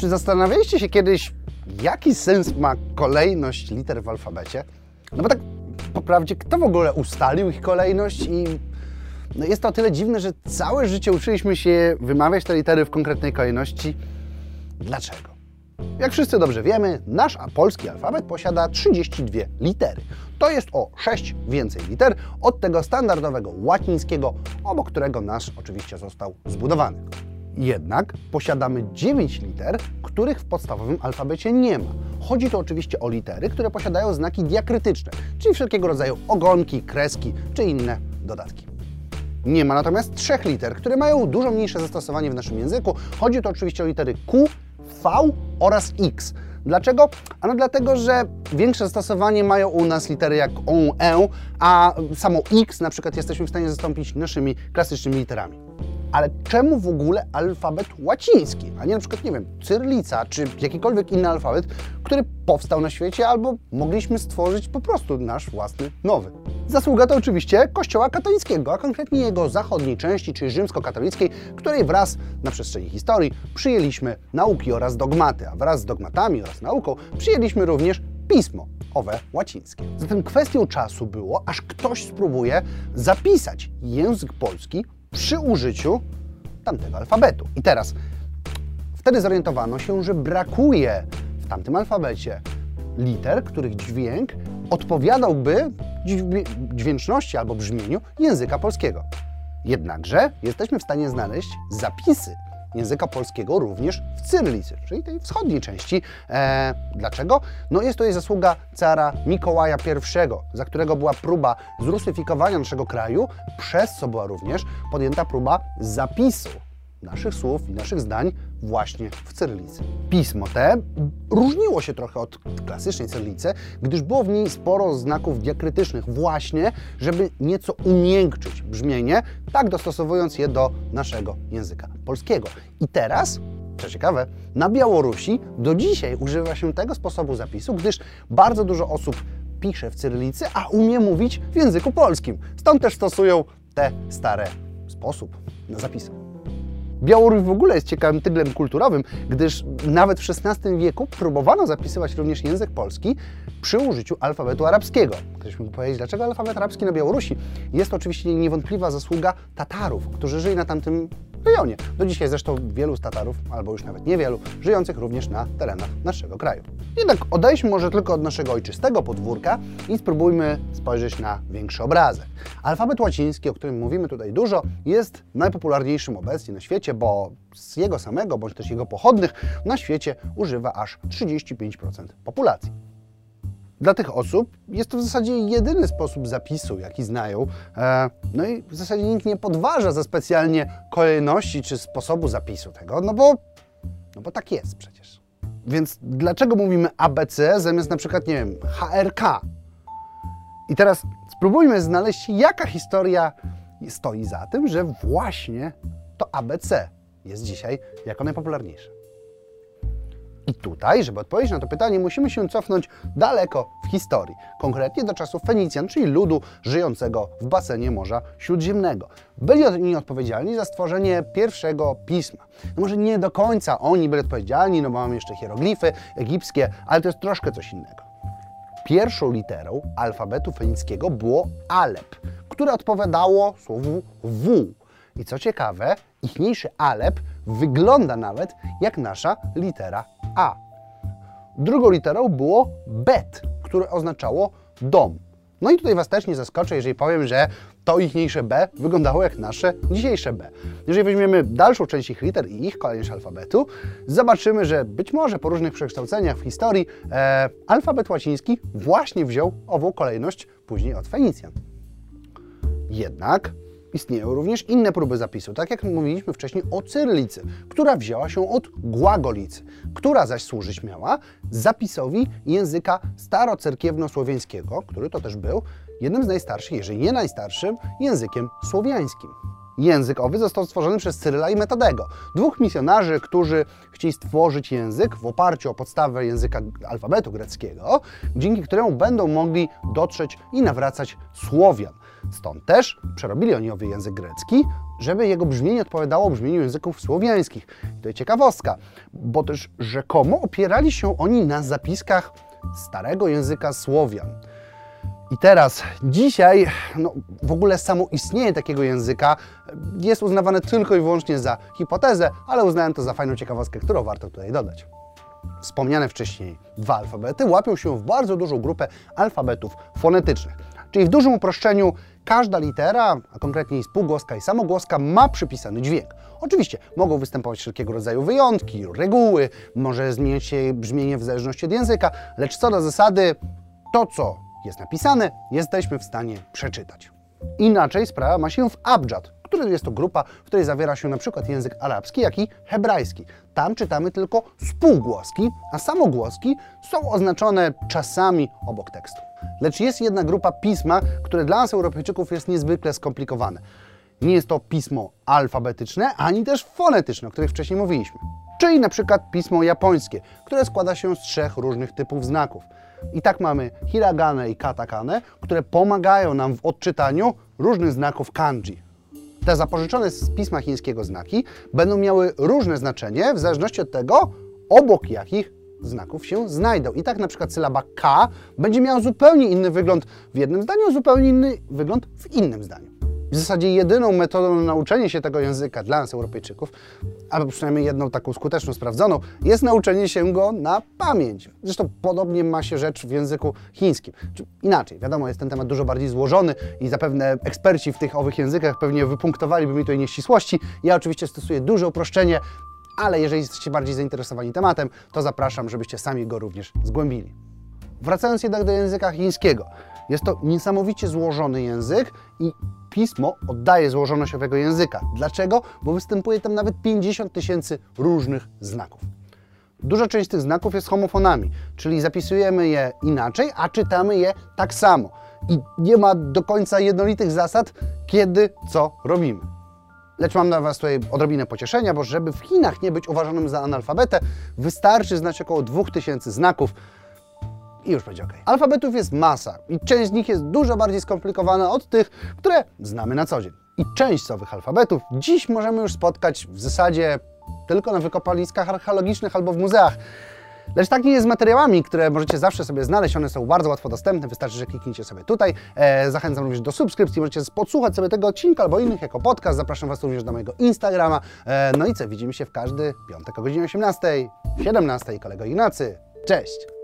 Czy zastanawialiście się kiedyś, jaki sens ma kolejność liter w alfabecie? No bo tak po prawdzie, kto w ogóle ustalił ich kolejność i no jest to o tyle dziwne, że całe życie uczyliśmy się wymawiać te litery w konkretnej kolejności. Dlaczego? Jak wszyscy dobrze wiemy, nasz polski alfabet posiada 32 litery. To jest o 6 więcej liter od tego standardowego łacińskiego, obok którego nasz oczywiście został zbudowany. Jednak posiadamy 9 liter, których w podstawowym alfabecie nie ma. Chodzi tu oczywiście o litery, które posiadają znaki diakrytyczne, czyli wszelkiego rodzaju ogonki, kreski czy inne dodatki. Nie ma natomiast trzech liter, które mają dużo mniejsze zastosowanie w naszym języku. Chodzi tu oczywiście o litery Q, V oraz X. Dlaczego? Ano dlatego, że większe zastosowanie mają u nas litery jak O, E, a samo X na przykład jesteśmy w stanie zastąpić naszymi klasycznymi literami. Ale czemu w ogóle alfabet łaciński, a nie na przykład, nie wiem, cyrylica czy jakikolwiek inny alfabet, który powstał na świecie albo mogliśmy stworzyć po prostu nasz własny nowy? Zasługa to oczywiście Kościoła katolickiego, a konkretnie jego zachodniej części, czyli rzymskokatolickiej, której wraz na przestrzeni historii przyjęliśmy nauki oraz dogmaty, a wraz z dogmatami oraz nauką przyjęliśmy również pismo owe łacińskie. Zatem kwestią czasu było, aż ktoś spróbuje zapisać język polski przy użyciu tamtego alfabetu. I teraz, wtedy zorientowano się, że brakuje w tamtym alfabecie liter, których dźwięk odpowiadałby dźwięczności albo brzmieniu języka polskiego. Jednakże jesteśmy w stanie znaleźć zapisy języka polskiego również w cyrylicy, czyli tej wschodniej części. E, dlaczego? No jest to jej zasługa cara Mikołaja I, za którego była próba zrusyfikowania naszego kraju, przez co była również podjęta próba zapisu naszych słów i naszych zdań właśnie w cyrylicy. Pismo te różniło się trochę od klasycznej cyrylicy, gdyż było w niej sporo znaków diakrytycznych właśnie, żeby nieco umiękczyć brzmienie, tak dostosowując je do naszego języka polskiego. I teraz co ciekawe, na Białorusi do dzisiaj używa się tego sposobu zapisu, gdyż bardzo dużo osób pisze w cyrylicy, a umie mówić w języku polskim. Stąd też stosują te stare sposób na zapisy. Białoruś w ogóle jest ciekawym tyglem kulturowym, gdyż nawet w XVI wieku próbowano zapisywać również język polski przy użyciu alfabetu arabskiego. Ktoś mógł powiedzieć, dlaczego alfabet arabski na Białorusi? Jest to oczywiście niewątpliwa zasługa Tatarów, którzy żyli na tamtym rejonie. Do dzisiaj zresztą wielu z Tatarów, albo już nawet niewielu, żyjących również na terenach naszego kraju. Jednak odejdźmy może tylko od naszego ojczystego podwórka i spróbujmy spojrzeć na większy obrazek. Alfabet łaciński, o którym mówimy tutaj dużo, jest najpopularniejszym obecnie na świecie, bo z jego samego, bądź też jego pochodnych na świecie używa aż 35% populacji. Dla tych osób jest to w zasadzie jedyny sposób zapisu, jaki znają. E, no i w zasadzie nikt nie podważa za specjalnie kolejności czy sposobu zapisu tego, no bo, no bo tak jest przecież. Więc dlaczego mówimy ABC zamiast na przykład, nie wiem, HRK? I teraz spróbujmy znaleźć, jaka historia stoi za tym, że właśnie to ABC jest dzisiaj jako najpopularniejsze. I tutaj, żeby odpowiedzieć na to pytanie, musimy się cofnąć daleko w historii, konkretnie do czasów Fenicjan, czyli ludu żyjącego w basenie Morza Śródziemnego. Byli oni odpowiedzialni za stworzenie pierwszego pisma. No może nie do końca oni byli odpowiedzialni, no bo mamy jeszcze hieroglify egipskie, ale to jest troszkę coś innego. Pierwszą literą alfabetu fenickiego było Alep, które odpowiadało słowu W. I co ciekawe, ichniejszy Alep wygląda nawet jak nasza litera a. Drugą literą było bet, które oznaczało dom. No i tutaj Was też nie zaskoczę, jeżeli powiem, że to ichniejsze B wyglądało jak nasze dzisiejsze B. Jeżeli weźmiemy dalszą część ich liter i ich kolejność alfabetu, zobaczymy, że być może po różnych przekształceniach w historii e, alfabet łaciński właśnie wziął ową kolejność później od Fenicjan. Jednak Istnieją również inne próby zapisu, tak jak mówiliśmy wcześniej o cyrylicy, która wzięła się od głagolicy, która zaś służyć miała zapisowi języka starocerkiewno-słowiańskiego, który to też był jednym z najstarszych, jeżeli nie najstarszym, językiem słowiańskim. Język owy został stworzony przez Cyryla i Metodego, dwóch misjonarzy, którzy chcieli stworzyć język w oparciu o podstawę języka alfabetu greckiego, dzięki któremu będą mogli dotrzeć i nawracać Słowian. Stąd też przerobili oni owy język grecki, żeby jego brzmienie odpowiadało brzmieniu języków słowiańskich. I to jest ciekawostka, bo też rzekomo opierali się oni na zapiskach starego języka Słowian. I teraz, dzisiaj, no, w ogóle samo istnienie takiego języka jest uznawane tylko i wyłącznie za hipotezę, ale uznałem to za fajną ciekawostkę, którą warto tutaj dodać. Wspomniane wcześniej dwa alfabety łapią się w bardzo dużą grupę alfabetów fonetycznych. Czyli w dużym uproszczeniu każda litera, a konkretnie spółgłoska i samogłoska, ma przypisany dźwięk. Oczywiście mogą występować wszelkiego rodzaju wyjątki, reguły, może zmieniać się brzmienie w zależności od języka, lecz co do zasady, to co jest napisane, jesteśmy w stanie przeczytać. Inaczej sprawa ma się w abjad, który jest to grupa, w której zawiera się na przykład język arabski, jak i hebrajski. Tam czytamy tylko spółgłoski, a samogłoski są oznaczone czasami obok tekstu. Lecz jest jedna grupa pisma, które dla nas Europejczyków jest niezwykle skomplikowane. Nie jest to pismo alfabetyczne, ani też fonetyczne, o których wcześniej mówiliśmy. Czyli na przykład pismo japońskie, które składa się z trzech różnych typów znaków. I tak mamy hiragane i katakane, które pomagają nam w odczytaniu różnych znaków kanji. Te zapożyczone z pisma chińskiego znaki będą miały różne znaczenie w zależności od tego, obok jakich znaków się znajdą. I tak na przykład sylaba K będzie miała zupełnie inny wygląd w jednym zdaniu, zupełnie inny wygląd w innym zdaniu. W zasadzie jedyną metodą na nauczenie się tego języka dla nas Europejczyków, albo przynajmniej jedną taką skuteczną, sprawdzoną, jest nauczenie się go na pamięć. Zresztą podobnie ma się rzecz w języku chińskim. Czy inaczej, wiadomo, jest ten temat dużo bardziej złożony i zapewne eksperci w tych owych językach pewnie wypunktowaliby mi tutaj nieścisłości. Ja oczywiście stosuję duże uproszczenie, ale jeżeli jesteście bardziej zainteresowani tematem, to zapraszam, żebyście sami go również zgłębili. Wracając jednak do języka chińskiego. Jest to niesamowicie złożony język i pismo oddaje złożoność owego języka. Dlaczego? Bo występuje tam nawet 50 tysięcy różnych znaków. Duża część tych znaków jest homofonami, czyli zapisujemy je inaczej, a czytamy je tak samo. I nie ma do końca jednolitych zasad, kiedy co robimy. Lecz mam dla Was tutaj odrobinę pocieszenia, bo żeby w Chinach nie być uważanym za analfabetę, wystarczy znać około 2000 znaków, i już będzie ok. Alfabetów jest masa i część z nich jest dużo bardziej skomplikowana od tych, które znamy na co dzień. I część z owych alfabetów dziś możemy już spotkać w zasadzie tylko na wykopaliskach archeologicznych albo w muzeach. Lecz tak nie jest z materiałami, które możecie zawsze sobie znaleźć. One są bardzo łatwo dostępne, wystarczy, że kliknijcie sobie tutaj. E, zachęcam również do subskrypcji, możecie podsłuchać sobie tego odcinka albo innych jako podcast. Zapraszam Was również do mojego Instagrama. E, no i co, widzimy się w każdy piątek o godzinie 18, 17. Kolego Ignacy. Cześć!